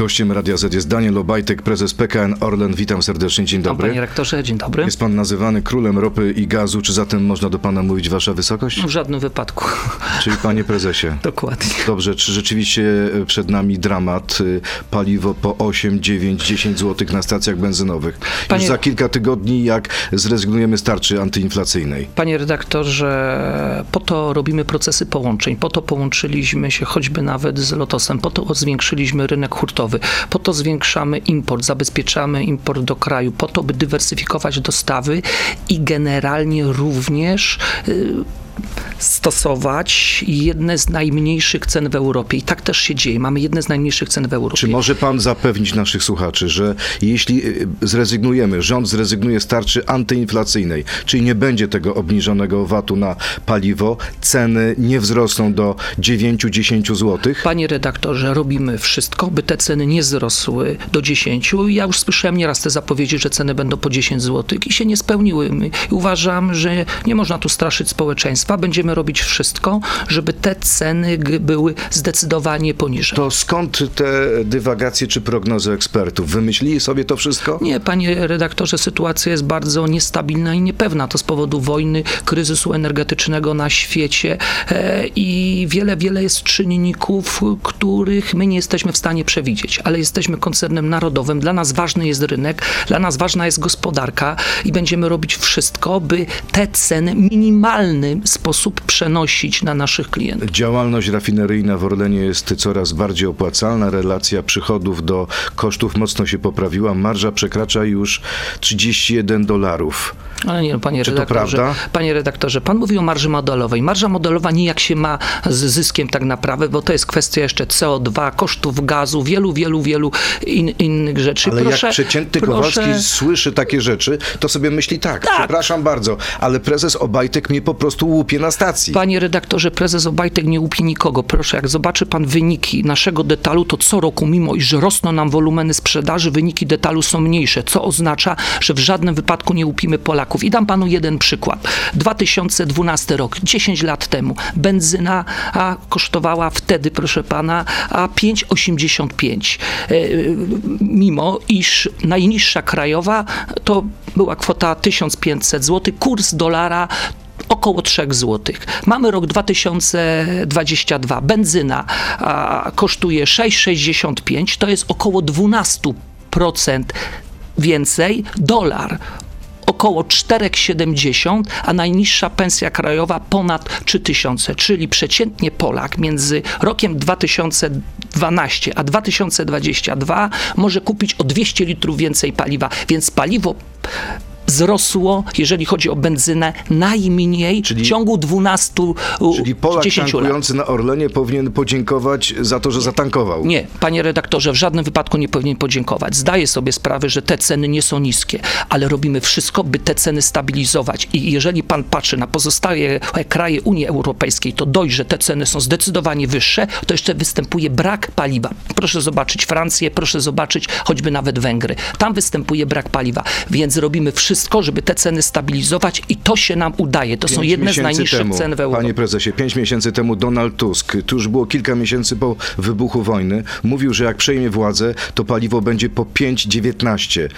Gościem Radia Z jest Daniel Obajtek, prezes PKN Orlen. Witam serdecznie, dzień dobry. Panie rektorze, dzień dobry. Jest pan nazywany królem ropy i gazu. Czy zatem można do pana mówić wasza wysokość? W żadnym wypadku. Czyli panie prezesie. Dokładnie. Dobrze, czy rzeczywiście przed nami dramat? y, Paliwo po 8, 9, 10 zł na stacjach benzynowych. Panie- Już za kilka tygodni, jak zrezygnujemy z tarczy antyinflacyjnej. Panie redaktorze, po to robimy procesy połączeń, po to połączyliśmy się choćby nawet z Lotosem, po to zwiększyliśmy rynek hurtowy, po to zwiększamy import, zabezpieczamy import do kraju, po to, by dywersyfikować dostawy i generalnie również y, stosować jedne z najmniejszych cen w Europie. I tak też się dzieje. Mamy jedne z najmniejszych cen w Europie. Czy może pan zapewnić naszych słuchaczy, że jeśli y, zrezygnujemy, rząd zrezygnuje z tarczy antyinflacyjnej, czyli nie będzie tego obniżonego VAT-u na paliwo, ceny nie wzrosną do 9-10 zł? Panie redaktorze, robimy wszystko, by te ceny nie wzrosły do 10. Ja już słyszałem nieraz te zapowiedzi, że ceny będą po 10 zł i się nie spełniły. My- Uważam, że nie można tu straszyć społeczeństwa. Będziemy robić wszystko, żeby te ceny były zdecydowanie poniżej. To skąd te dywagacje czy prognozy ekspertów? Wymyślili sobie to wszystko? Nie, panie redaktorze, sytuacja jest bardzo niestabilna i niepewna. To z powodu wojny, kryzysu energetycznego na świecie e, i wiele, wiele jest czynników, których my nie jesteśmy w stanie przewidzieć, ale jesteśmy koncernem narodowym. Dla nas ważny jest rynek, dla nas ważna jest gospodarka i będziemy robić wszystko, by te ceny w minimalny sposób przenosić na naszych klientów. Działalność rafineryjna w Orlenie jest coraz bardziej opłacalna. Relacja przychodów do kosztów mocno się poprawiła. Marża przekracza już 31 dolarów. Ale nie, no, panie Czy to redaktorze. prawda? Panie redaktorze, pan mówi o marży modelowej. Marża modelowa nijak się ma z zyskiem tak naprawdę, bo to jest kwestia jeszcze CO2, kosztów gazu, wielu, wielu, wielu in, innych rzeczy. Ale proszę, jak przeciętny proszę, Kowalski słyszy takie rzeczy, to sobie myśli tak, Tak. przepraszam bardzo, ale prezes Obajtek mnie po prostu łupie na stacji. Panie redaktorze, prezes Obajtek nie łupi nikogo. Proszę, jak zobaczy pan wyniki naszego detalu, to co roku, mimo iż rosną nam wolumeny sprzedaży, wyniki detalu są mniejsze, co oznacza, że w żadnym wypadku nie łupimy Polaków. I dam panu jeden przykład. 2012 rok, 10 lat temu, benzyna a, kosztowała wtedy, proszę pana, a 5,85. E, Mimo iż najniższa krajowa to była kwota 1500 zł, kurs dolara około 3 zł. Mamy rok 2022. Benzyna a, kosztuje 6,65, to jest około 12% więcej. Dolar około 4,70, a najniższa pensja krajowa ponad 3000, czyli przeciętnie Polak między rokiem 2012 a 2022 może kupić o 200 litrów więcej paliwa, więc paliwo wzrosło, jeżeli chodzi o benzynę, najmniej Czyli- w ciągu 12, Czyli Polak 10 lat. tankujący na Orlenie powinien podziękować za to, że zatankował. Nie, panie redaktorze, w żadnym wypadku nie powinien podziękować. Zdaję sobie sprawę, że te ceny nie są niskie, ale robimy wszystko, by te ceny stabilizować. I jeżeli pan patrzy na pozostałe kraje Unii Europejskiej, to dość, że te ceny są zdecydowanie wyższe, to jeszcze występuje brak paliwa. Proszę zobaczyć Francję, proszę zobaczyć choćby nawet Węgry. Tam występuje brak paliwa, więc robimy wszystko, żeby te ceny stabilizować i to się nam udaje. To są jedne z najniższych temu, cen w Europie. Panie prezesie, pięć miesięcy temu Donald Tusk, tu już było kilka miesięcy po wybuchu wojny, mówił, że jak przejmie władzę, to paliwo będzie po 5,19.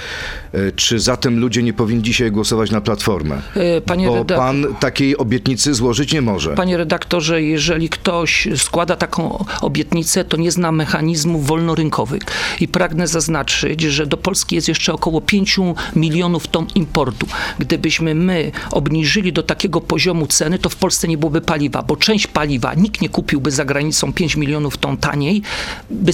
E, Czy zatem ludzie nie powinni dzisiaj głosować na Platformę? E, Panie Bo redaktorze, pan takiej obietnicy złożyć nie może. Panie redaktorze, jeżeli ktoś składa taką obietnicę, to nie zna mechanizmów wolnorynkowych. I pragnę zaznaczyć, że do Polski jest jeszcze około 5 milionów ton importu. Gdybyśmy my obniżyli do takiego poziomu ceny, to w Polsce nie byłoby paliwa, bo część paliwa nikt nie kupiłby za granicą 5 milionów ton taniej, by,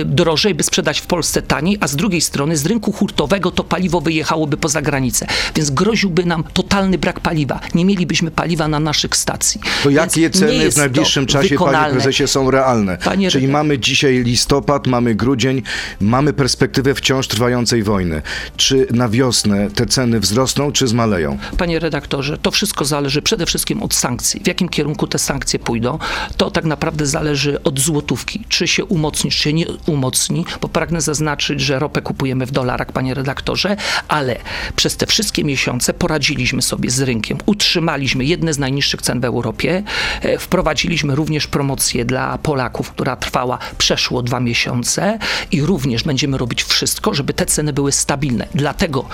e, drożej, by sprzedać w Polsce taniej, a z drugiej strony z rynku hurtowego to paliwo wyjechałoby poza granicę. Więc groziłby nam totalny brak paliwa. Nie mielibyśmy paliwa na naszych stacji. To jakie ceny w najbliższym czasie, panie wykonalne. prezesie, są realne? Panie Czyli mamy dzisiaj listopad, mamy grudzień, mamy perspektywę wciąż trwającej wojny. Czy na wiosnę te ceny ceny wzrosną czy zmaleją? Panie redaktorze, to wszystko zależy przede wszystkim od sankcji. W jakim kierunku te sankcje pójdą, to tak naprawdę zależy od złotówki. Czy się umocni, czy się nie umocni, bo pragnę zaznaczyć, że ropę kupujemy w dolarach, panie redaktorze, ale przez te wszystkie miesiące poradziliśmy sobie z rynkiem. Utrzymaliśmy jedne z najniższych cen w Europie. E, Wprowadziliśmy również promocję dla Polaków, która trwała przeszło dwa miesiące i również będziemy robić wszystko, żeby te ceny były stabilne. Dlatego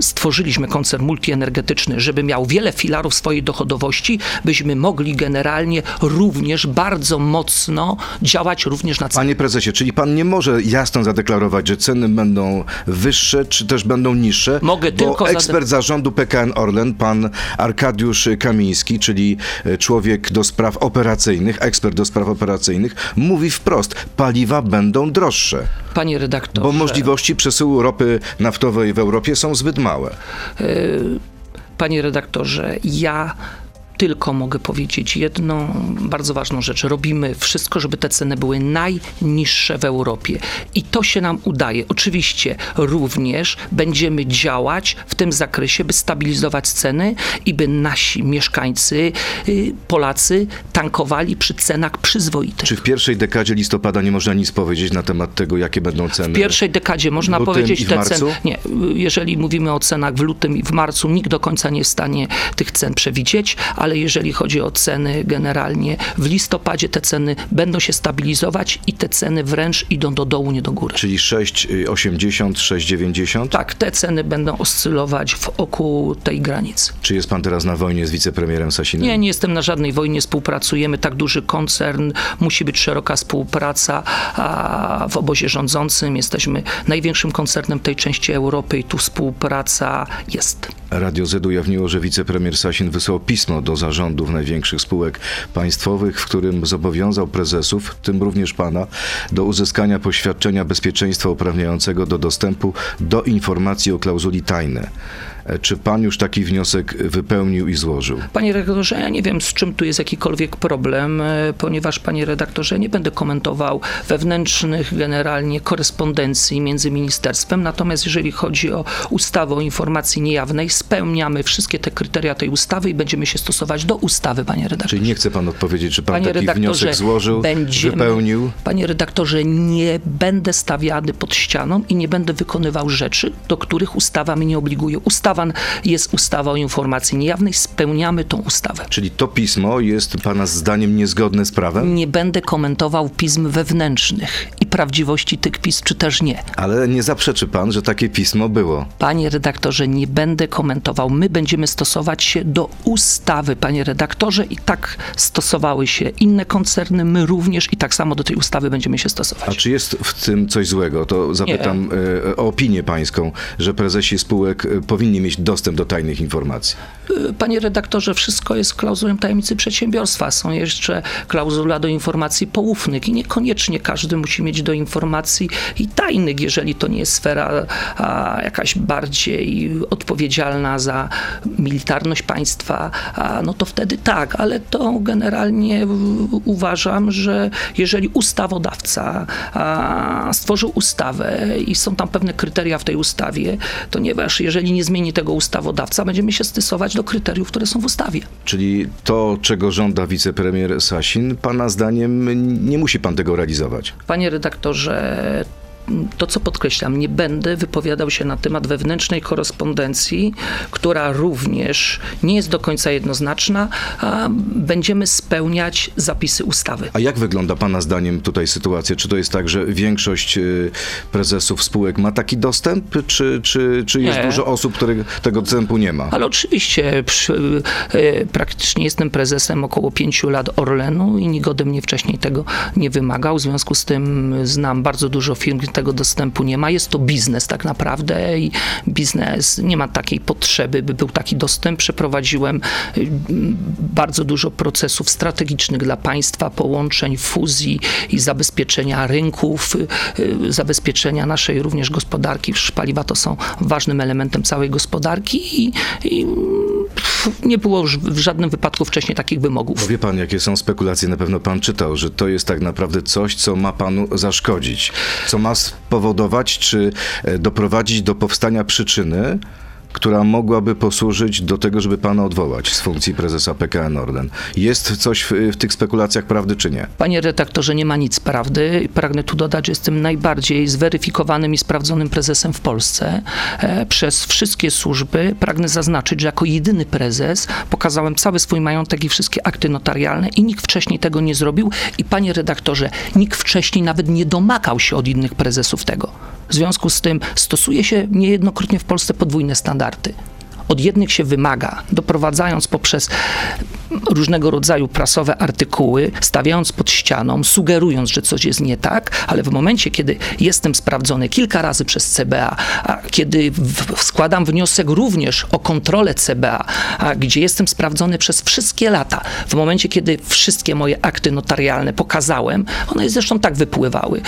stworzyliśmy koncern multienergetyczny, żeby miał wiele filarów swojej dochodowości, byśmy mogli generalnie również bardzo mocno działać również na ceny. Panie prezesie, czyli pan nie może jasno zadeklarować, że ceny będą wyższe, czy też będą niższe? Mogę tylko ekspert zarządu PKN Orlen, pan Arkadiusz Kamiński, czyli e, człowiek do spraw operacyjnych, ekspert do spraw operacyjnych, mówi wprost, paliwa będą droższe, Panie redaktorze. bo możliwości przesyłu ropy naftowej w Europie są zbyt małe. Panie redaktorze, ja tylko mogę powiedzieć jedną bardzo ważną rzecz. Robimy wszystko, żeby te ceny były najniższe w Europie. I to się nam udaje. Oczywiście również będziemy działać w tym zakresie, by stabilizować ceny i by nasi mieszkańcy, y, Polacy, tankowali przy cenach przyzwoitych. Czy w pierwszej dekadzie listopada nie można nic powiedzieć na temat tego, jakie będą ceny? W pierwszej dekadzie można lutym powiedzieć te ceny. Nie, jeżeli mówimy o cenach w lutym i w marcu, nikt do końca nie jest w stanie tych cen przewidzieć, ale jeżeli chodzi o ceny generalnie w listopadzie te ceny będą się stabilizować i te ceny wręcz idą do dołu, nie do góry. Czyli 6,80, 6,90? Tak, te ceny będą oscylować wokół tej granicy. Czy jest pan teraz na wojnie z wicepremierem Sasinem? Nie, nie jestem na żadnej wojnie, współpracujemy, tak duży koncern, musi być szeroka współpraca, a w obozie rządzącym jesteśmy największym koncernem tej części Europy i tu współpraca jest. Radio Z ujawniło, że wicepremier Sasin wysłał pismo do zarządów największych spółek państwowych, w którym zobowiązał prezesów, w tym również pana, do uzyskania poświadczenia bezpieczeństwa uprawniającego do dostępu do informacji o klauzuli tajne. E, Czy pan już taki wniosek wypełnił i złożył? Panie redaktorze, ja nie wiem, z czym tu jest jakikolwiek problem, e, ponieważ, panie redaktorze, nie będę komentował wewnętrznych generalnie korespondencji między ministerstwem, natomiast jeżeli chodzi o ustawę o informacji niejawnej, spełniamy wszystkie te kryteria tej ustawy i będziemy się stosować do ustawy, panie redaktorze. Czyli nie chce pan odpowiedzieć, czy pan Panie taki wniosek złożył, będziemy- wypełnił? Panie redaktorze, nie będę stawiany pod ścianą i nie będę wykonywał rzeczy, do których ustawa mnie nie obliguje. Ustawa jest ustawa o informacji niejawnej, spełniamy tą ustawę. Czyli to pismo jest pana zdaniem niezgodne z prawem? Nie będę komentował pism wewnętrznych i prawdziwości tych pism, czy też nie. Ale nie zaprzeczy pan, że takie pismo było. Panie redaktorze, nie będę komentował. My będziemy stosować się do ustawy, panie redaktorze, i tak stosowały się inne koncerny, my również i tak samo do tej ustawy będziemy się A stosować. czy jest w tym coś złego? To zapytam e, o opinię pańską, że prezesi spółek e, powinni mieć dostęp do tajnych informacji. Panie redaktorze, wszystko jest klauzulą tajemnicy przedsiębiorstwa. Są jeszcze klauzula do informacji poufnych i niekoniecznie każdy musi mieć do informacji i tajnych, jeżeli to nie jest sfera a, jakaś bardziej odpowiedzialna za militarność państwa, a, no to wtedy tak, ale to generalnie uważam, że jeżeli ustawodawca a, stworzył ustawę i są tam pewne kryteria w tej ustawie, ponieważ jeżeli nie zmieni tego ustawodawca, będziemy się stosować do kryteriów, które są w ustawie. Czyli to, czego żąda wicepremier Sasin, pana zdaniem nie musi pan tego realizować. Panie redaktorze, to co podkreślam, nie będę wypowiadał się na temat wewnętrznej korespondencji, która również nie jest do końca jednoznaczna, będziemy spełniać zapisy ustawy. A jak wygląda pana zdaniem tutaj sytuacja? Czy to jest tak, że większość y, prezesów spółek ma taki dostęp, czy, czy, czy jest Nie. dużo osób, których tego dostępu nie ma? Ale oczywiście przy, e, praktycznie jestem prezesem około pięciu lat Orlenu i nikt ode mnie wcześniej tego nie wymagał. W związku z tym znam bardzo dużo firm, tego dostępu nie ma. Jest to biznes tak naprawdę i biznes nie ma takiej potrzeby, by był taki dostęp. Przeprowadziłem y, bardzo dużo procesów strategicznych dla państwa, połączeń, fuzji i zabezpieczenia rynków, y, y, zabezpieczenia naszej również gospodarki. Paliwa to są ważnym elementem całej gospodarki i, i nie było już w żadnym wypadku wcześniej takich wymogów. Wie pan, jakie są spekulacje, na pewno pan czytał, że to jest tak naprawdę coś, co ma panu zaszkodzić, co ma spowodować, czy e, doprowadzić do powstania przyczyny, która mogłaby posłużyć do tego, żeby pana odwołać z funkcji prezesa PKN Orlen. Jest coś w, w tych spekulacjach prawdy, czy nie? Panie redaktorze, nie ma nic prawdy. Pragnę tu dodać, że jestem najbardziej zweryfikowanym i sprawdzonym prezesem w Polsce e, przez wszystkie służby. Pragnę zaznaczyć, że jako jedyny prezes pokazałem cały swój majątek i wszystkie akty notarialne i nikt wcześniej tego nie zrobił. I panie redaktorze, nikt wcześniej nawet nie domagał się od innych prezesów tego. W związku z tym stosuje się niejednokrotnie w Polsce podwójne standardy. Od jednych się wymaga, doprowadzając poprzez różnego rodzaju prasowe artykuły, stawiając pod ścianą, sugerując, że coś jest nie tak, ale w momencie, kiedy jestem sprawdzony kilka razy przez CBA, kiedy składam wniosek również o kontrolę CBA, gdzie jestem sprawdzony przez wszystkie lata, w momencie, kiedy wszystkie moje akty notarialne pokazałem, one zresztą tak wypływały.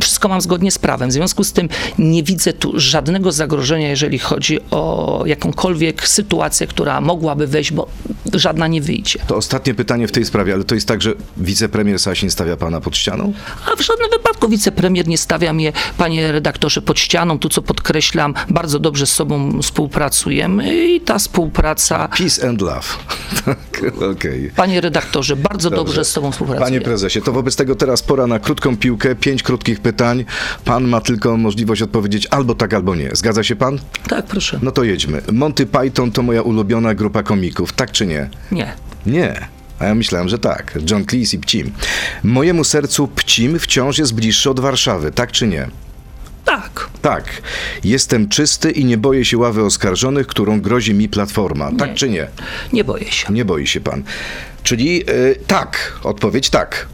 Wszystko mam zgodnie z prawem. W związku z tym nie widzę tu żadnego zagrożenia, jeżeli chodzi o jakąkolwiek sytuację, która mogłaby wejść, bo żadna nie wyjdzie. To ostatnie pytanie w tej sprawie, ale to jest tak, że wicepremier Sasin stawia pana pod ścianą? A w żadnym wypadku wicepremier nie stawia mnie, panie redaktorze, pod ścianą. Tu, co podkreślam, bardzo dobrze z sobą współpracujemy i ta współpraca... Peace and love. tak, okej. Okay. Panie redaktorze, bardzo dobrze. dobrze z sobą współpracujemy. Panie prezesie, to wobec tego teraz pora na krótką piłkę, pięć krótkich pytań. Pan ma tylko możliwość odpowiedzieć albo tak, albo nie. Zgadza się pan? Tak, proszę. No to jedźmy. Monty Python to moja ulubiona grupa komików, tak czy nie? Nie. Nie. A ja myślałem, że tak. John Cleese i Pcim. Mojemu sercu Pcim wciąż jest bliższy od Warszawy, tak czy nie? Tak. Tak. Jestem czysty i nie boję się ławy oskarżonych, którą grozi mi Platforma. Tak Nie. czy nie? Nie boję się. Nie boi się pan. Czyli y, tak. Odpowiedź tak.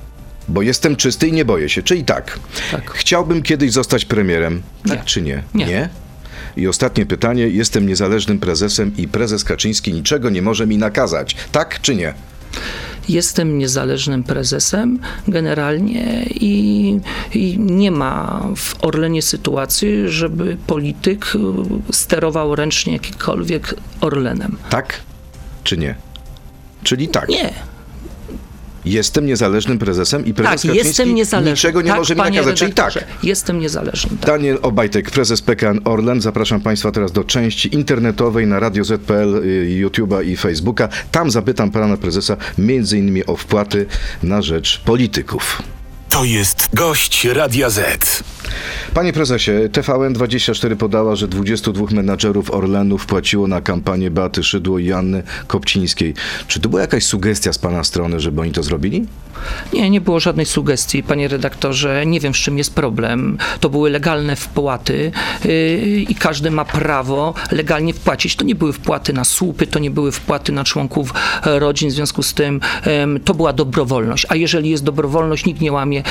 Bo jestem czysty i nie boję się. Czyli tak. Tak. Chciałbym kiedyś zostać premierem. Tak Nie. czy nie? Nie. I ostatnie pytanie. Jestem niezależnym prezesem i prezes Kaczyński niczego nie może mi nakazać. Tak czy nie? Jestem niezależnym prezesem generalnie i, i, nie ma w Orlenie sytuacji, żeby polityk sterował ręcznie jakikolwiek Orlenem. Tak czy nie? Czyli tak. Nie. Jestem niezależnym prezesem i prezes Tak, jestem niezależny. niczego nie tak, może mi nakazać. Czyli tak. Jestem niezależny. Tak. Daniel Obajtek, prezes PKN Orlen. Zapraszam Państwa teraz do części internetowej na Radio Z.pl, y, YouTube'a i Facebooka. Tam zapytam pana prezesa między innymi o wpłaty na rzecz polityków. To jest gość Radia Z. Panie prezesie, TVN24 podała, że 22 menadżerów Orlenu wpłaciło na kampanię Beaty Szydło i Janny Kopcińskiej. Czy to była jakaś sugestia z pana strony, żeby oni to zrobili? Nie, nie było żadnej sugestii, panie redaktorze. Nie wiem, z czym jest problem. To były legalne wpłaty yy, i każdy ma prawo legalnie wpłacić. To nie były wpłaty na słupy, to nie były wpłaty na członków rodzin, w związku z tym yy, to była dobrowolność. A jeżeli jest dobrowolność, nikt nie łamie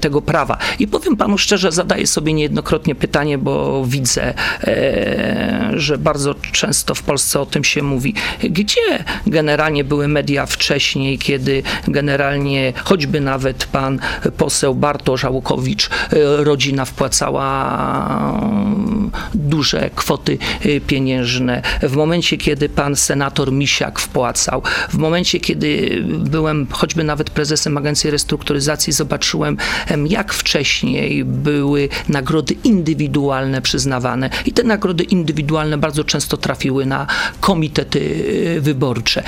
tego prawa. I powiem panu szczerze, zadaję sobie niejednokrotnie pytanie, bo widzę, e, że bardzo często w Polsce o tym się mówi. Gdzie generalnie były media wcześniej, kiedy generalnie choćby nawet pan poseł Bartosz Łukowicz, e, rodzina wpłacała duże kwoty e, pieniężne. W momencie, kiedy pan senator Misiak wpłacał, w momencie, kiedy byłem choćby nawet prezesem Agencji Restrukturyzacji, zobaczyłem, em, jak wcześniej były nagrody indywidualne przyznawane. I te nagrody indywidualne bardzo często trafiły na komitety e, wyborcze.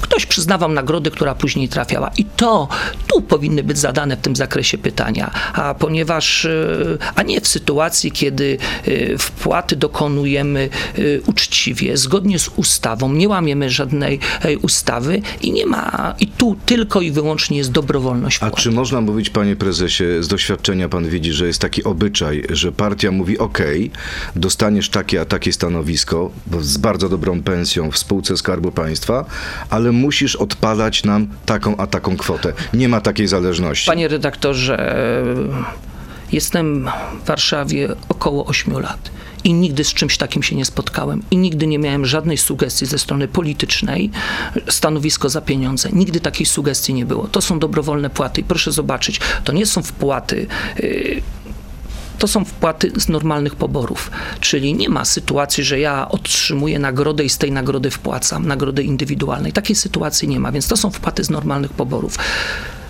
Ktoś przyznawał nagrodę, która później trafiała. I to tu powinny być zadane w tym zakresie pytania. A ponieważ, e, a nie w sytuacji, kiedy e, wpłaty dokonujemy uczciwie, zgodnie z ustawą, nie łamiemy żadnej e, ustawy i nie ma, i tu tylko i wyłącznie jest dobrowolność A wpłat. czy można mówić, panie prezesie, z doświadczenia pan widzi, że jest taki obyczaj, że partia mówi OK, dostaniesz takie a takie stanowisko z bardzo dobrą pensją w spółce Skarbu Państwa, ale musisz odpalać nam taką a taką kwotę. Nie ma takiej zależności. Panie redaktorze, jestem w Warszawie około 8 lat i nigdy z czymś takim się nie spotkałem i nigdy nie miałem żadnej sugestii ze strony politycznej, stanowisko za pieniądze. Nigdy takiej sugestii nie było. To są dobrowolne płaty i proszę zobaczyć, to nie są wpłaty. Yy, to są wpłaty z normalnych poborów. Czyli nie ma sytuacji, że ja otrzymuję nagrodę i z tej nagrody wpłacam, nagrody indywidualnej. Takiej sytuacji nie ma, więc to są wpłaty z normalnych poborów.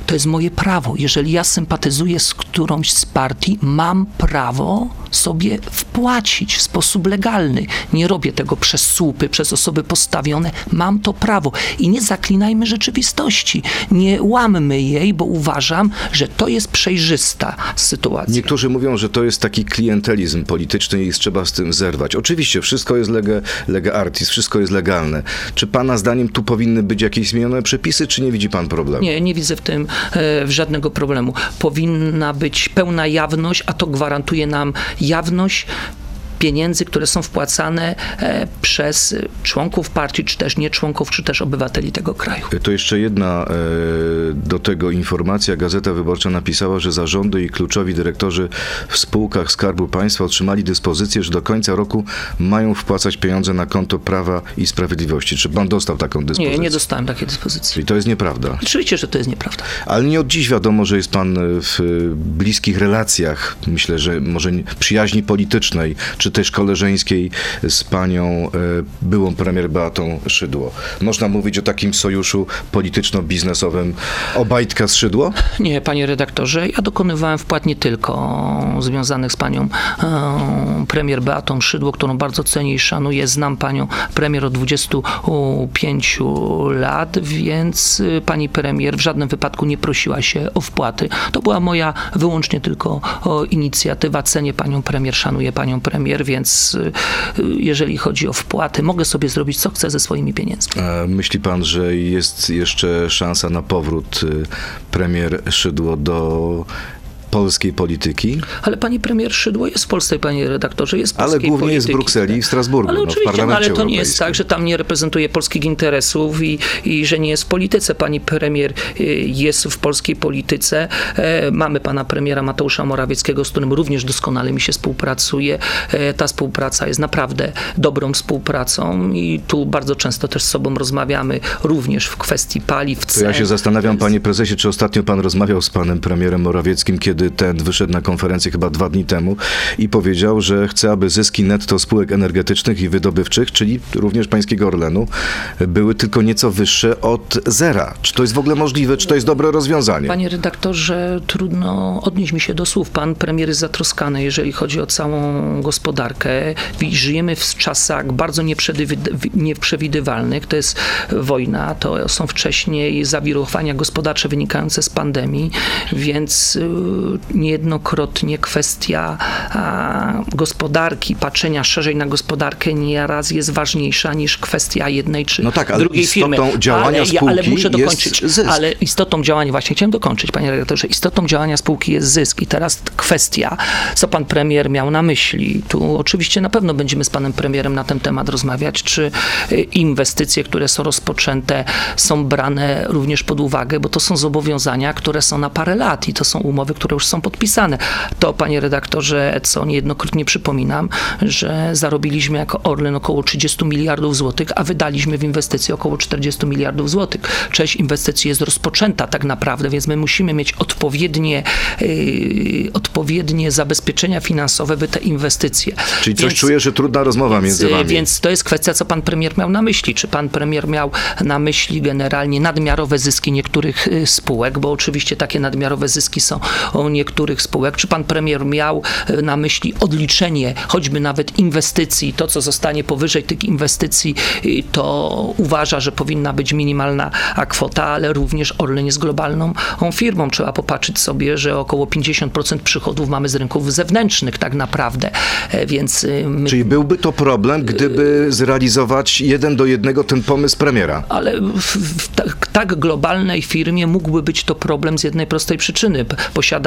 To jest moje prawo. Jeżeli ja sympatyzuję z którąś z partii, mam prawo sobie wpłacić w sposób legalny. Nie robię tego przez słupy, przez osoby postawione. Mam to prawo. I nie zaklinajmy rzeczywistości. Nie łammy jej, bo uważam, że to jest przejrzysta sytuacja. Niektórzy mówią, że to jest taki klientelizm polityczny i trzeba z tym zerwać. Oczywiście, wszystko jest lege, lege artis, wszystko jest legalne. Czy pana zdaniem tu powinny być jakieś zmienione przepisy, czy nie widzi pan problemu? Nie, nie widzę w tym e, żadnego problemu. Powinna być pełna jawność, a to gwarantuje nam jawność pieniędzy, które są wpłacane e, przez członków partii, czy też nie członków, czy też obywateli tego kraju. To jeszcze jedna e, do tego informacja. Gazeta Wyborcza napisała, że zarządy i kluczowi dyrektorzy w spółkach Skarbu Państwa otrzymali dyspozycję, że do końca roku mają wpłacać pieniądze na konto Prawa i Sprawiedliwości. Czy pan dostał taką dyspozycję? Nie, nie dostałem takiej dyspozycji. Czyli to jest nieprawda. Oczywiście, że to jest nieprawda. Ale nie od dziś wiadomo, że jest pan w bliskich relacjach, myślę, że może przyjaźni politycznej, czy też koleżeńskiej z panią e, byłą premier Beatą Szydło. Można mówić o takim sojuszu polityczno-biznesowym Obajtka z Szydło? Nie, panie redaktorze, ja dokonywałem wpłat nie tylko związanych z panią e, premier Beatą Szydło, którą bardzo cenię i szanuję. Znam panią premier od 25 lat, więc y, pani premier w żadnym wypadku nie prosiła się o wpłaty. To była moja wyłącznie tylko inicjatywa. Cenię panią premier, szanuję panią premier, więc y, jeżeli chodzi o wpłaty, mogę sobie zrobić co chcę ze swoimi pieniędzmi. A myśli pan, że jest jeszcze szansa na powrót y, premier Szydło do polskiej polityki? Ale pani premier Szydło jest w Polsce, panie redaktorze, jest w Ale polskiej głównie jest w polityki. Brukseli i w Strasburgu, Ale no, oczywiście, no, ale to nie jest tak, że tam nie reprezentuje polskich interesów i, i że nie jest w polityce. Pani premier y, jest w polskiej polityce. E, Mamy pana premiera Mateusza Morawieckiego, z którym również doskonale mi się współpracuje. E, Ta współpraca jest naprawdę dobrą współpracą i tu bardzo często też z sobą rozmawiamy, również w kwestii paliw, To ja się cen. zastanawiam, panie prezesie, czy ostatnio pan rozmawiał z panem premierem Morawieckim, kiedy ten wyszedł na konferencję chyba dwa dni temu i powiedział, że chce, aby zyski netto spółek energetycznych i wydobywczych, czyli również pańskiego Orlenu, były tylko nieco wyższe od zera. Czy to jest w ogóle możliwe? Czy to jest dobre rozwiązanie? Panie redaktorze, trudno odnieść mi się do słów. Pan premier jest zatroskany, jeżeli chodzi o całą gospodarkę. Żyjemy w czasach bardzo nieprzewidywalnych. To jest wojna, to są wcześniej zawirowania gospodarcze wynikające z pandemii, więc y, niejednokrotnie kwestia gospodarki, patrzenia szerzej na gospodarkę nieraz jest ważniejsza niż kwestia jednej czy No tak, ale drugiej firmy. działania ale, ja- ale spółki muszę jest dokończyć. zysk. Ale istotą działania, właśnie chciałem dokończyć, panie redaktorze, istotą działania spółki jest zysk. I teraz kwestia, co pan premier miał na myśli. Tu oczywiście na pewno będziemy z panem premierem na ten temat rozmawiać, czy y, inwestycje, które są rozpoczęte, są brane również pod uwagę, bo to są zobowiązania, które są na parę lat i to są umowy, które już są podpisane. To, panie redaktorze, co niejednokrotnie przypominam, że zarobiliśmy jako Orlen około 30 miliardów złotych, a wydaliśmy w inwestycje około 40 miliardów złotych. Część inwestycji jest rozpoczęta tak naprawdę, więc my musimy mieć odpowiednie, yy, odpowiednie zabezpieczenia finansowe, by te inwestycje. Czyli coś Więc- czuję, że trudna rozmowa między wami. Więc to jest kwestia, co pan premier miał na myśli. Czy pan premier miał na myśli generalnie nadmiarowe zyski niektórych y, spółek, bo oczywiście takie nadmiarowe zyski są niektórych spółek. Czy pan premier miał y, na myśli odliczenie choćby nawet inwestycji, to co zostanie powyżej tych inwestycji, y, to uważa, że powinna być minimalna kwota, ale również Orlen jest globalną firmą. Trzeba popatrzeć sobie, że około 50% przychodów mamy z rynków zewnętrznych tak naprawdę, E, więc my Czyli byłby to problem, gdyby zrealizować jeden do jednego ten pomysł premiera. ale w, tak, tak globalnej firmie mógłby być to problem z jednej prostej przyczyny. P-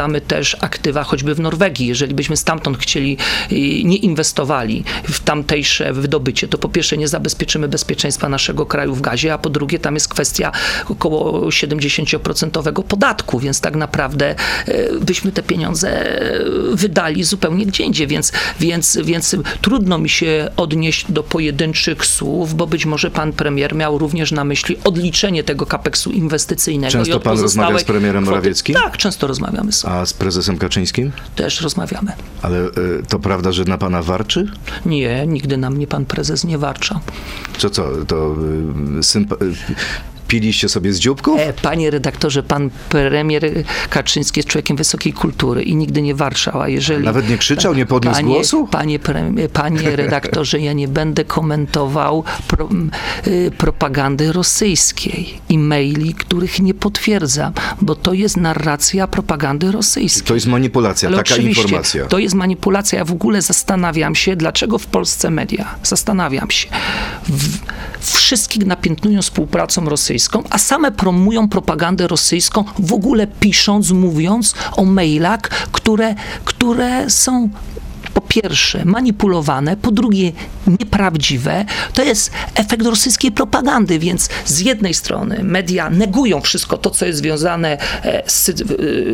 Posiadamy też aktywa choćby w Norwegii. Jeżeli byśmy stamtąd chcieli, y, nie inwestowali w tamtejsze wydobycie, to po pierwsze nie zabezpieczymy bezpieczeństwa naszego kraju w gazie, a po drugie tam jest kwestia około 70% podatku, więc tak naprawdę y, byśmy te pieniądze wydali zupełnie gdzie indziej, więc, więc, więc trudno mi się odnieść do pojedynczych słów, bo być może pan premier miał również na myśli odliczenie tego kapeksu inwestycyjnego. Często pan rozmawia z premierem. Morawieckim? Tak, często rozmawiamy z A z prezesem Kaczyńskim? też rozmawiamy. Ale y, to prawda, że na pana warczy? Nie, nigdy na mnie pan prezes nie warcza. Co co, to y, sympa- y, Piliście sobie z dzióbków? E, Panie redaktorze, pan premier Kaczyński jest człowiekiem wysokiej kultury i nigdy nie warczał, a jeżeli... Nawet nie krzyczał, nie podniósł panie, głosu? Panie, pre- panie redaktorze, ja nie będę komentował pro, y, propagandy rosyjskiej i maili, których nie potwierdzam, bo to jest narracja propagandy rosyjskiej. To jest manipulacja, Ale taka informacja. To jest manipulacja. Ja w ogóle zastanawiam się, dlaczego w Polsce media, zastanawiam się, w, wszystkich napiętnują współpracą rosyjską, a same promują propagandę rosyjską, w ogóle pisząc, mówiąc o mailach, które, które są po pierwsze manipulowane, po drugie nieprawdziwe. To jest efekt rosyjskiej propagandy, więc z jednej strony media negują wszystko to, co jest związane e, z, e,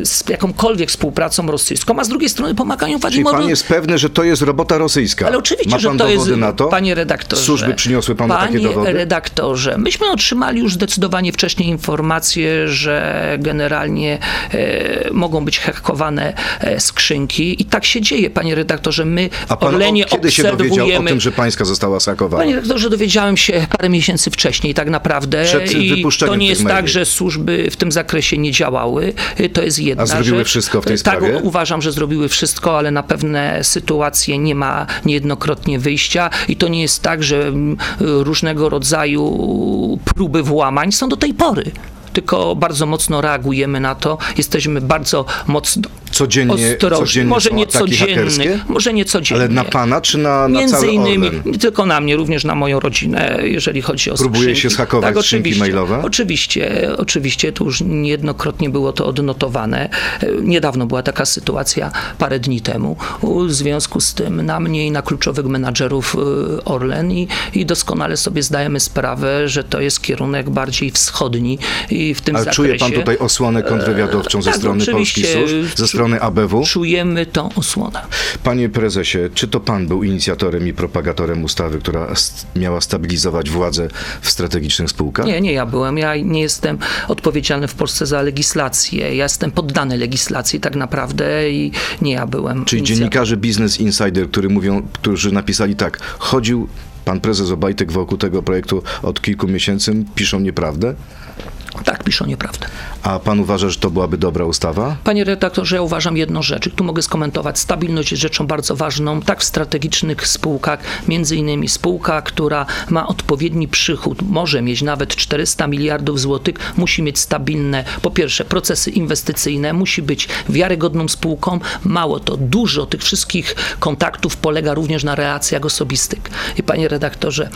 z jakąkolwiek współpracą rosyjską, a z drugiej strony pomagają Czyli Władimirowi pan jest pewny, że to jest robota rosyjska. ale oczywiście, Ma że to jest. to? Panie redaktorze. Służby przyniosły panu panie takie dowody? redaktorze, myśmy otrzymali już zdecydowanie wcześniej informacje, że generalnie e, mogą być hakowane e, skrzynki i tak się dzieje, panie redaktorze. My A pan Orlenie o, kiedy się dowiedział o obserwujemy. tym, że pańska została sakowana? Panie redaktorze, dowiedziałem się parę miesięcy wcześniej tak naprawdę Przed i to nie jest maili. tak, że służby w tym zakresie nie działały. To jest jedna A zrobiły rzecz. wszystko w tej tak, sprawie? uważam, że zrobiły wszystko, ale na pewne sytuacje nie ma niejednokrotnie wyjścia i to nie jest tak, że mm, różnego rodzaju próby włamań są do tej pory. Tylko bardzo mocno reagujemy na to. Jesteśmy bardzo mocno Codziennie- codziennie może nie hakerskie? może nie codziennie. Ale na pana czy na, na Między innymi, Orlen? nie tylko na mnie, również na moją rodzinę, jeżeli chodzi o Próbuje skrzynki. się zhakować tak, skrzynki oczywiście, mailowe? Oczywiście, oczywiście, tu już niejednokrotnie było to odnotowane. E, Niedawno była taka sytuacja, parę dni temu, w związku z tym na mnie i na kluczowych menadżerów e, Orlen i, i doskonale sobie zdajemy sprawę, że to jest kierunek bardziej wschodni i w tym Ale zakresie... czuje pan tutaj osłonę kontrwywiadowczą ze tak, strony polskich służb, ze Czu- strony ABW? Czujemy tą osłonę. Panie prezesie, czy to pan był inicjatorem i propagatorem ustawy, która st- miała stabilizować władzę w strategicznych spółkach? Nie, nie ja byłem. Ja nie jestem odpowiedzialny w Polsce za legislację. Ja jestem poddany legislacji tak naprawdę i nie ja byłem. Czyli dziennikarze Business Insider, który mówią, którzy napisali tak, chodził pan prezes Obajtek wokół tego projektu od kilku miesięcy, piszą nieprawdę? Tak, piszą nieprawdę. A pan uważa, że to byłaby dobra ustawa? Panie redaktorze, ja uważam jedną rzecz, i tu mogę skomentować. Stabilność jest rzeczą bardzo ważną, tak w strategicznych spółkach, między innymi spółka, która ma odpowiedni przychód, może mieć nawet 400 miliardów złotych, musi mieć stabilne, po pierwsze, procesy inwestycyjne, musi być wiarygodną spółką. Mało to, dużo tych wszystkich kontaktów polega również na relacjach osobistych. I panie redaktorze,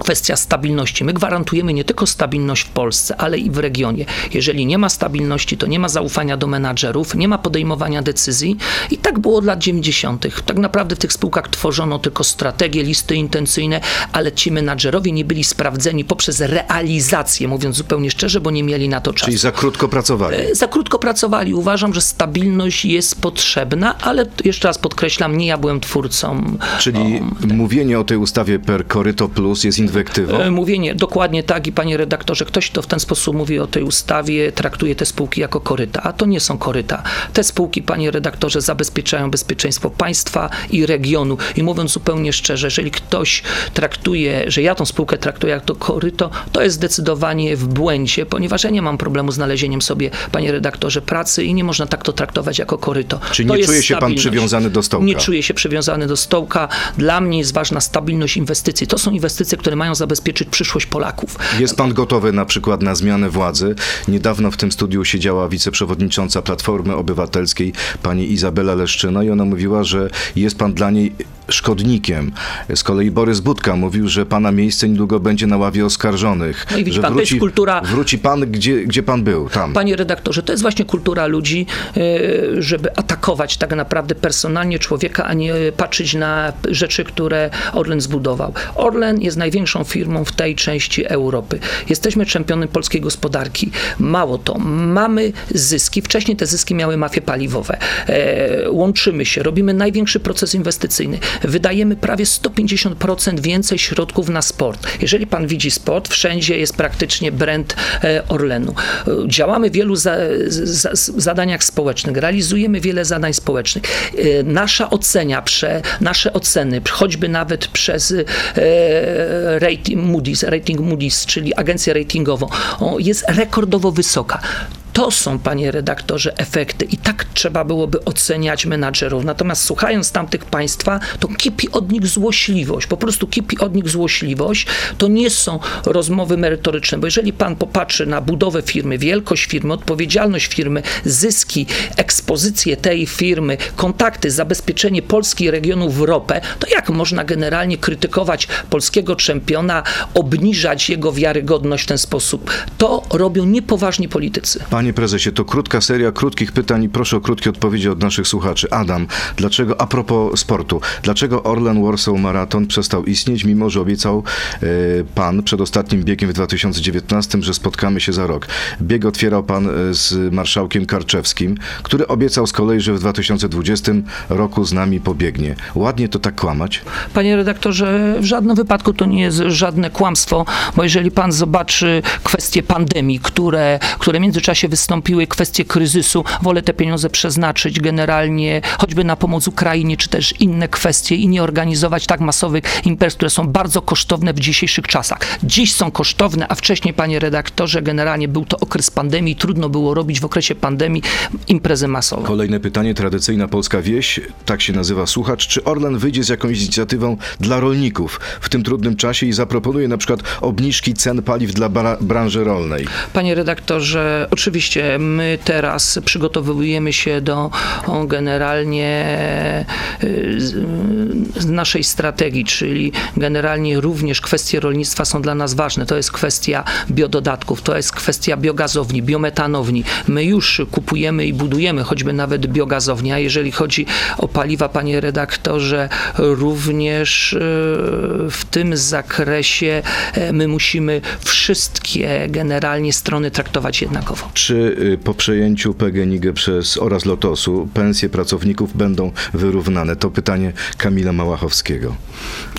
kwestia stabilności. My gwarantujemy nie tylko stabilność w Polsce, ale i w regionie. Jeżeli nie ma stabilności, to nie ma zaufania do menadżerów, nie ma podejmowania decyzji i tak było od lat 90. Tak naprawdę w tych spółkach tworzono tylko strategie, listy intencyjne, ale ci menadżerowie nie byli sprawdzeni poprzez realizację, mówiąc zupełnie szczerze, bo nie mieli na to czasu. Czyli za krótko pracowali. Za krótko pracowali. Uważam, że stabilność jest potrzebna, ale jeszcze raz podkreślam, nie ja byłem twórcą. Czyli mówienie o tej ustawie per Koryto Plus jest inwektywą? E, Mówienie, dokładnie tak i panie redaktorze, ktoś, kto w ten sposób mówi o tej ustawie, traktuje te spółki jako koryta, a to nie są koryta. Te spółki, panie redaktorze, zabezpieczają bezpieczeństwo państwa i regionu. I mówiąc zupełnie szczerze, jeżeli ktoś traktuje, że ja tą spółkę traktuję jak to koryto, to jest zdecydowanie w błędzie, ponieważ ja nie mam problemu z znalezieniem sobie, panie redaktorze, pracy i nie można tak to traktować jako koryto. To nie jest czuje się pan przywiązany do stołka? Nie czuję się przywiązany do stołka. Dla mnie jest ważna stabilność inwestycji. To są inwestycje, które mają zabezpieczyć przyszłość Polaków. Jest pan gotowy na przykład na zmianę władzy? Niedawno w tym studiu siedziała wiceprzewodnicząca Platformy Obywatelskiej, pani Izabela Leszczyna i ona mówiła, że jest pan dla niej szkodnikiem. Z kolei Borys Budka mówił, że pana miejsce niedługo będzie na ławie oskarżonych. No i widzi że pan, to jest wróci, kultura- wróci pan, gdzie, gdzie pan był, tam. Panie redaktorze, to jest właśnie kultura ludzi, e, żeby atakować tak naprawdę personalnie człowieka, a nie patrzeć na rzeczy, które Orlen zbudował. Orlen jest największą firmą w tej części Europy. Jesteśmy czempionem polskiej gospodarki. Mało to, mamy zyski. Wcześniej te zyski miały mafie paliwowe. E, Łączymy się, robimy największy proces inwestycyjny. Wydajemy prawie 150% więcej środków na sport. Jeżeli pan widzi sport, wszędzie jest praktycznie brand e, Orlenu. Działamy w wielu za, za, zadaniach społecznych, realizujemy wiele zadań społecznych. E, Nasza ocenia, prze, nasze oceny, choćby nawet przez e, rating Moody's, rating Moody's, czyli agencję ratingową, jest rekordowo wysoka. To są, panie redaktorze, efekty i tak trzeba byłoby oceniać menadżerów. Natomiast słuchając tamtych państwa, to kipi od nich złośliwość, po prostu kipi od nich złośliwość. To nie są rozmowy merytoryczne, bo jeżeli pan popatrzy na budowę firmy, wielkość firmy, odpowiedzialność firmy, zyski, ekspozycję tej firmy, kontakty, zabezpieczenie Polski i regionu w ropę, to jak można generalnie krytykować polskiego czempiona, obniżać jego wiarygodność w ten sposób? To robią niepoważni politycy. Prezesie, to krótka seria krótkich pytań i proszę o krótkie odpowiedzi od naszych słuchaczy. Adam, dlaczego, a propos sportu, dlaczego Orlen Warsaw Marathon przestał istnieć, mimo że obiecał e, pan przed ostatnim biegiem w 2019, że spotkamy się za rok? Bieg otwierał pan e, z marszałkiem Karczewskim, który obiecał z kolei, że w 2020 roku z nami pobiegnie. Ładnie to tak kłamać? Panie redaktorze, w żadnym wypadku to nie jest żadne kłamstwo, bo jeżeli pan zobaczy kwestie pandemii, które, które w międzyczasie wystąpiły, kwestie kryzysu, wolę te pieniądze przeznaczyć generalnie choćby na pomoc Ukrainie, czy też inne kwestie i nie organizować tak masowych imprez, które są bardzo kosztowne w dzisiejszych czasach. Dziś są kosztowne, a wcześniej, panie redaktorze, generalnie był to okres pandemii, trudno było robić w okresie pandemii imprezy masowe. Kolejne pytanie, tradycyjna polska wieś, tak się nazywa słuchacz. Czy Orlen wyjdzie z jakąś inicjatywą dla rolników w tym trudnym czasie i zaproponuje na przykład obniżki cen paliw dla bra- branży rolnej? Panie redaktorze, oczywiście my teraz przygotowujemy się do generalnie z naszej strategii, czyli generalnie również kwestie rolnictwa są dla nas ważne. To jest kwestia biododatków, to jest kwestia biogazowni, biometanowni. My już kupujemy i budujemy choćby nawet biogazownię, a jeżeli chodzi o paliwa, panie redaktorze, również y, w tym zakresie e, my musimy wszystkie generalnie strony traktować jednakowo. Czy y, po przejęciu PGNiG przez oraz Lotosu pensje pracowników będą wyrównane? To pytanie Kamila Małachowskiego.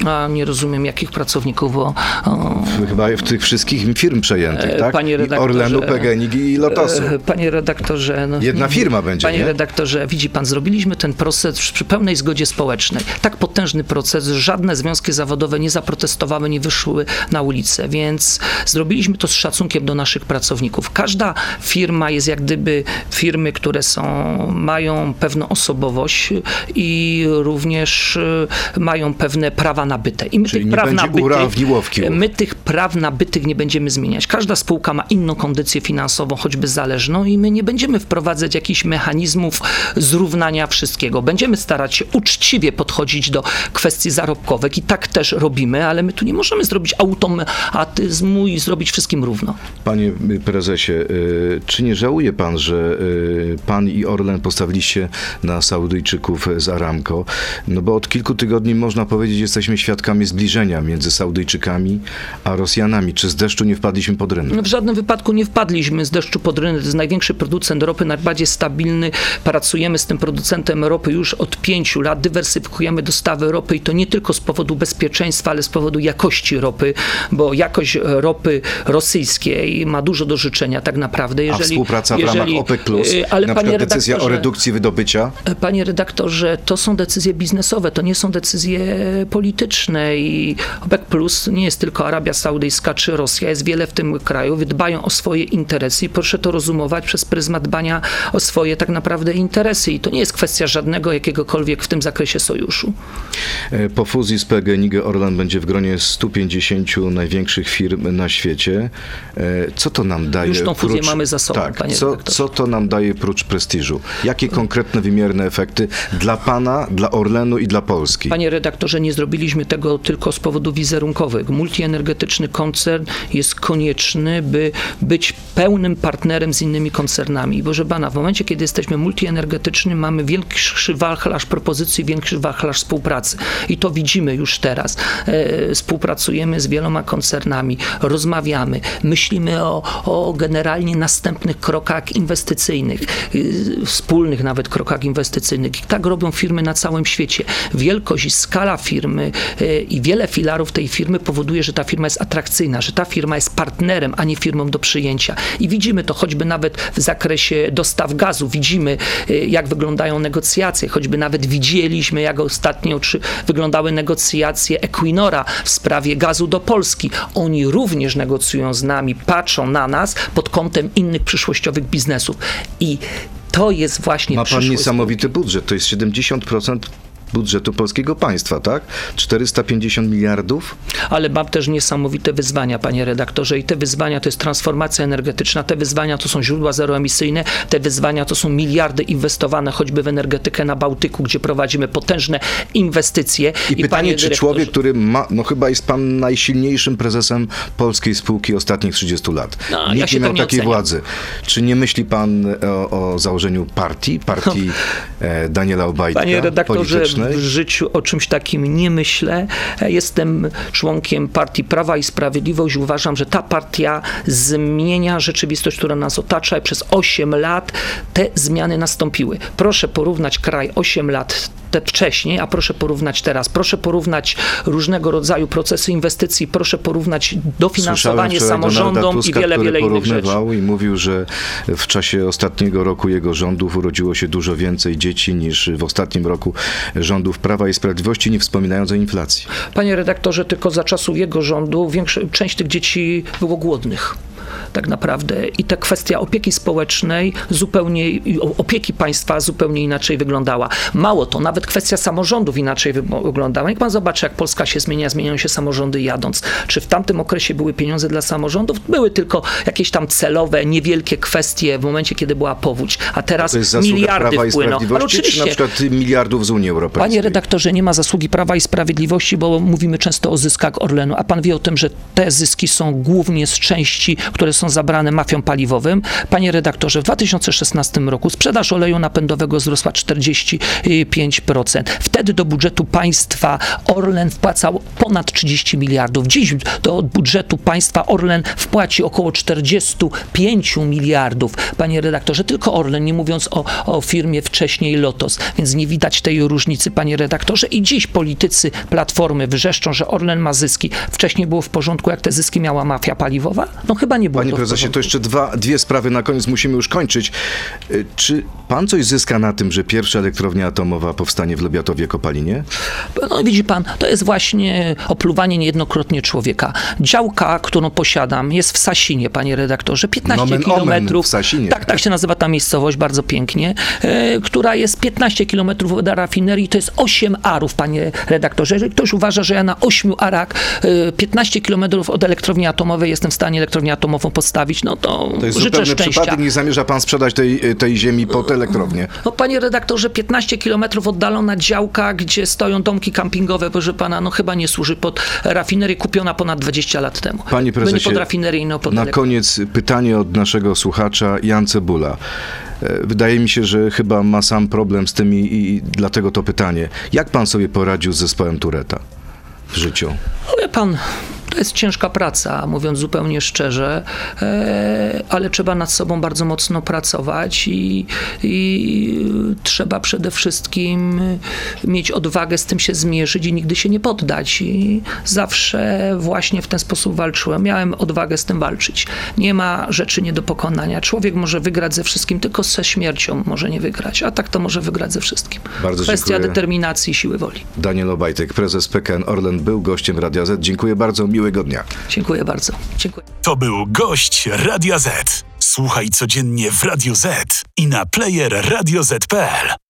A nie rozumiem, jakich pracowników, bo o, Chyba w tych wszystkich firm przejętych, E, tak? panie I redaktorze, Orlenu, PGNiG i Lotosu. E, Panie redaktorze. No, Jedna firma będzie, Panie nie? redaktorze, widzi pan, zrobiliśmy ten proces przy pełnej zgodzie społecznej. Tak potężny proces, żadne związki zawodowe nie zaprotestowały, nie wyszły na ulicę, więc zrobiliśmy to z szacunkiem do naszych pracowników. Każda firma jest jak gdyby firmy, które są, mają pewną osobowość i również e, mają pewne prawa nabyte. I my Czyli tych praw nabytych, urawniłowki. My tych praw nabytych nie będziemy zmieniać. Każda spółka ma inną kondycję finansową, choćby zależną i my nie będziemy wprowadzać jakichś mechanizmów zrównania wszystkiego. Będziemy starać się uczciwie podchodzić do kwestii zarobkowych i tak też robimy, ale my tu nie możemy zrobić automatyzmu i zrobić wszystkim równo. Panie prezesie, y, czy nie żałuje pan, że y, pan i Orlen postawiliście na Saudyjczyków z Aramco? No bo od kilku tygodni można powiedzieć, jesteśmy świadkami zbliżenia między Saudyjczykami a Rosjanami. Czy z deszczu nie wpadliśmy pod rynek? W żadnym wypadku nie wpadliśmy z deszczu pod rynek. To jest największy producent ropy, najbardziej stabilny. Pracujemy z tym producentem ropy już od pięciu lat. Dywersyfikujemy dostawy ropy i to nie tylko z powodu bezpieczeństwa, ale z powodu jakości ropy, bo jakość ropy rosyjskiej ma dużo do życzenia tak naprawdę. A Jeżeli, współpraca w jeżeli, ramach OPEC+, Plus, y, ale na przykład decyzja o redukcji wydobycia? Panie redaktorze, to są decyzje biznesowe, to nie są decyzje polityczne i OPEC Plus nie jest tylko Arabia Saudyjska czy Rosja, jest wiele w tym kraju, dbają o swoje interesy i proszę to rozumować przez pryzmat dbania o swoje tak naprawdę interesy i to nie jest kwestia żadnego jakiegokolwiek w tym zakresie sojuszu. E, Po fuzji z PGNiG Orlen będzie w gronie 150 największych firm na świecie. E, Co to nam daje? Już tą fuzję mamy za sobą, tak, panie co, co to nam daje prócz prestiżu? Jakie konkretne, wymierne efekty dla pana, dla Orlenu i dla Polski? Panie redaktorze, nie zrobiliśmy tego tylko z powodów wizerunkowych. Multienergetyczny koncern jest konieczny, by być pełnym partnerem z innymi koncernami. Proszę pana, w momencie, kiedy jesteśmy multienergetycznym, mamy większy wachlarz propozycji, większy wachlarz współpracy. I to widzimy już teraz. E, współpracujemy z wieloma koncernami, rozmawiamy, myślimy o, o generalnie następnych krokach inwestycyjnych, y, wspólnych nawet krokach inwestycyjnych. I tak robią firmy na całym świecie. Wielkość i skala firmy i wiele filarów tej firmy powoduje, że ta firma jest atrakcyjna, że ta firma jest partnerem, a nie firmą do przyjęcia. I widzimy to choćby nawet w zakresie dostaw gazu. Widzimy, y, jak wyglądają negocjacje, choćby nawet widzieliśmy, jak ostatnio czy wyglądały negocjacje Equinora w sprawie gazu do Polski. Oni również negocjują z nami, patrzą na nas pod kątem innych przyszłościowych biznesów. I to jest właśnie Ma pan niesamowity budżet, to jest 70% budżetu polskiego państwa, tak? 450 miliardów? ale mam też niesamowite wyzwania, panie redaktorze. I te wyzwania to jest transformacja energetyczna, te wyzwania to są źródła zeroemisyjne, te wyzwania to są miliardy inwestowane choćby w energetykę na Bałtyku, gdzie prowadzimy potężne inwestycje. I, pytanie, panie czy dyrektorze, człowiek, który ma, no chyba jest pan najsilniejszym prezesem polskiej spółki ostatnich 30 lat. No, Nikt ja się nie miał nie takiej oceniam. władzy. Czy nie myśli pan o, o założeniu partii, partii e, Daniela Obajtka Panie redaktorze? W życiu o czymś takim nie myślę. E, Jestem członkiem partii Prawa i Sprawiedliwość. Uważam, że ta partia zmienia rzeczywistość, która nas otacza przez 8 lat te zmiany nastąpiły. Proszę porównać kraj 8 lat te wcześniej, a proszę porównać teraz. Proszę porównać różnego rodzaju procesy inwestycji, proszę porównać dofinansowanie samorządom i Tuska, wiele, który wiele innych rzeczy. i mówił, że w czasie ostatniego roku jego rządów urodziło się dużo więcej dzieci niż w ostatnim roku rządów Prawa i Sprawiedliwości, nie wspominając o inflacji. Panie redaktorze, tylko za czasów jego rządu większa, część tych dzieci było głodnych. Tak naprawdę. I ta kwestia opieki społecznej zupełnie, opieki państwa zupełnie inaczej wyglądała. Mało to, nawet kwestia samorządów inaczej wy- wyglądała. Jak pan zobaczy, jak Polska się zmienia, zmieniają się samorządy jadąc. Czy w tamtym okresie były pieniądze dla samorządów? Były tylko jakieś tam celowe, niewielkie kwestie w momencie, kiedy była powódź. A teraz To jest zasługa miliardy Prawa i wpłyną. Ale czy na oczywiście, przykład miliardów z Unii Europejskiej? Panie redaktorze, nie ma zasługi Prawa i Sprawiedliwości, bo mówimy często o zyskach Orlenu, a pan wie o tym, że te zyski są głównie z części, które są zabrane mafią paliwowym. Panie redaktorze, w 2016 roku sprzedaż oleju napędowego wzrosła 45%. Wtedy do budżetu państwa Orlen wpłacał ponad 30 miliardów. Dziś do budżetu państwa Orlen wpłaci około 45 miliardów. Panie redaktorze, tylko Orlen, nie mówiąc o, o firmie wcześniej Lotos, więc nie widać tej różnicy, panie redaktorze. I dziś politycy Platformy wrzeszczą, że Orlen ma zyski. Wcześniej było w porządku, jak te zyski miała mafia paliwowa? No chyba nie było Panie prezesie, to jeszcze dwa, dwie sprawy na koniec, musimy już kończyć. Y, Czy pan coś zyska na tym, że pierwsza elektrownia atomowa powstanie w Lebiatowie Kopalinie? No widzi pan, to jest właśnie opluwanie niejednokrotnie człowieka. Działka, którą posiadam, jest w Sasinie, panie redaktorze, 15 Nomen omen, kilometrów. w Sasinie. Tak, tak się nazywa ta miejscowość, bardzo pięknie, e, która jest 15 kilometrów od rafinerii, to jest 8 arów, panie redaktorze. Jeżeli ktoś uważa, że ja na 8 arach e, 15 kilometrów od elektrowni atomowej jestem w stanie elektrownię atomową postawić, no to, To jest życzę szczęścia. przypadek, nie zamierza pan sprzedać tej, tej ziemi pod elektrownię. No panie redaktorze, 15 kilometrów oddalona działka, gdzie stoją domki kampingowe, proszę pana, no chyba nie służy pod rafinerię kupiona ponad 20 lat temu. Panie By nie prezesie, pod rafinerię, no pod Na koniec pytanie od naszego słuchacza Jan Cebula. E, Wydaje mi się, że chyba ma sam problem z tym i, i dlatego to pytanie. Jak pan sobie poradził z zespołem Tureta w życiu? No Wie pan, to jest ciężka praca, mówiąc zupełnie szczerze, e, ale trzeba nad sobą bardzo mocno pracować i, i trzeba przede wszystkim mieć odwagę z tym się zmierzyć i nigdy się nie poddać. I zawsze właśnie w ten sposób walczyłem. Miałem odwagę z tym walczyć. Nie ma rzeczy nie do pokonania. Człowiek może wygrać ze wszystkim, tylko ze śmiercią może nie wygrać, a tak to może wygrać ze wszystkim. Bardzo Kwestia dziękuję. determinacji i siły woli. Daniel Obajtek, prezes PKN Orlen, był gościem Radia Z. Dziękuję bardzo, miłego dnia. Dziękuję bardzo. Dziękuję. To był gość Radia Z. Słuchaj codziennie w Radio Z i na player radioz.pl.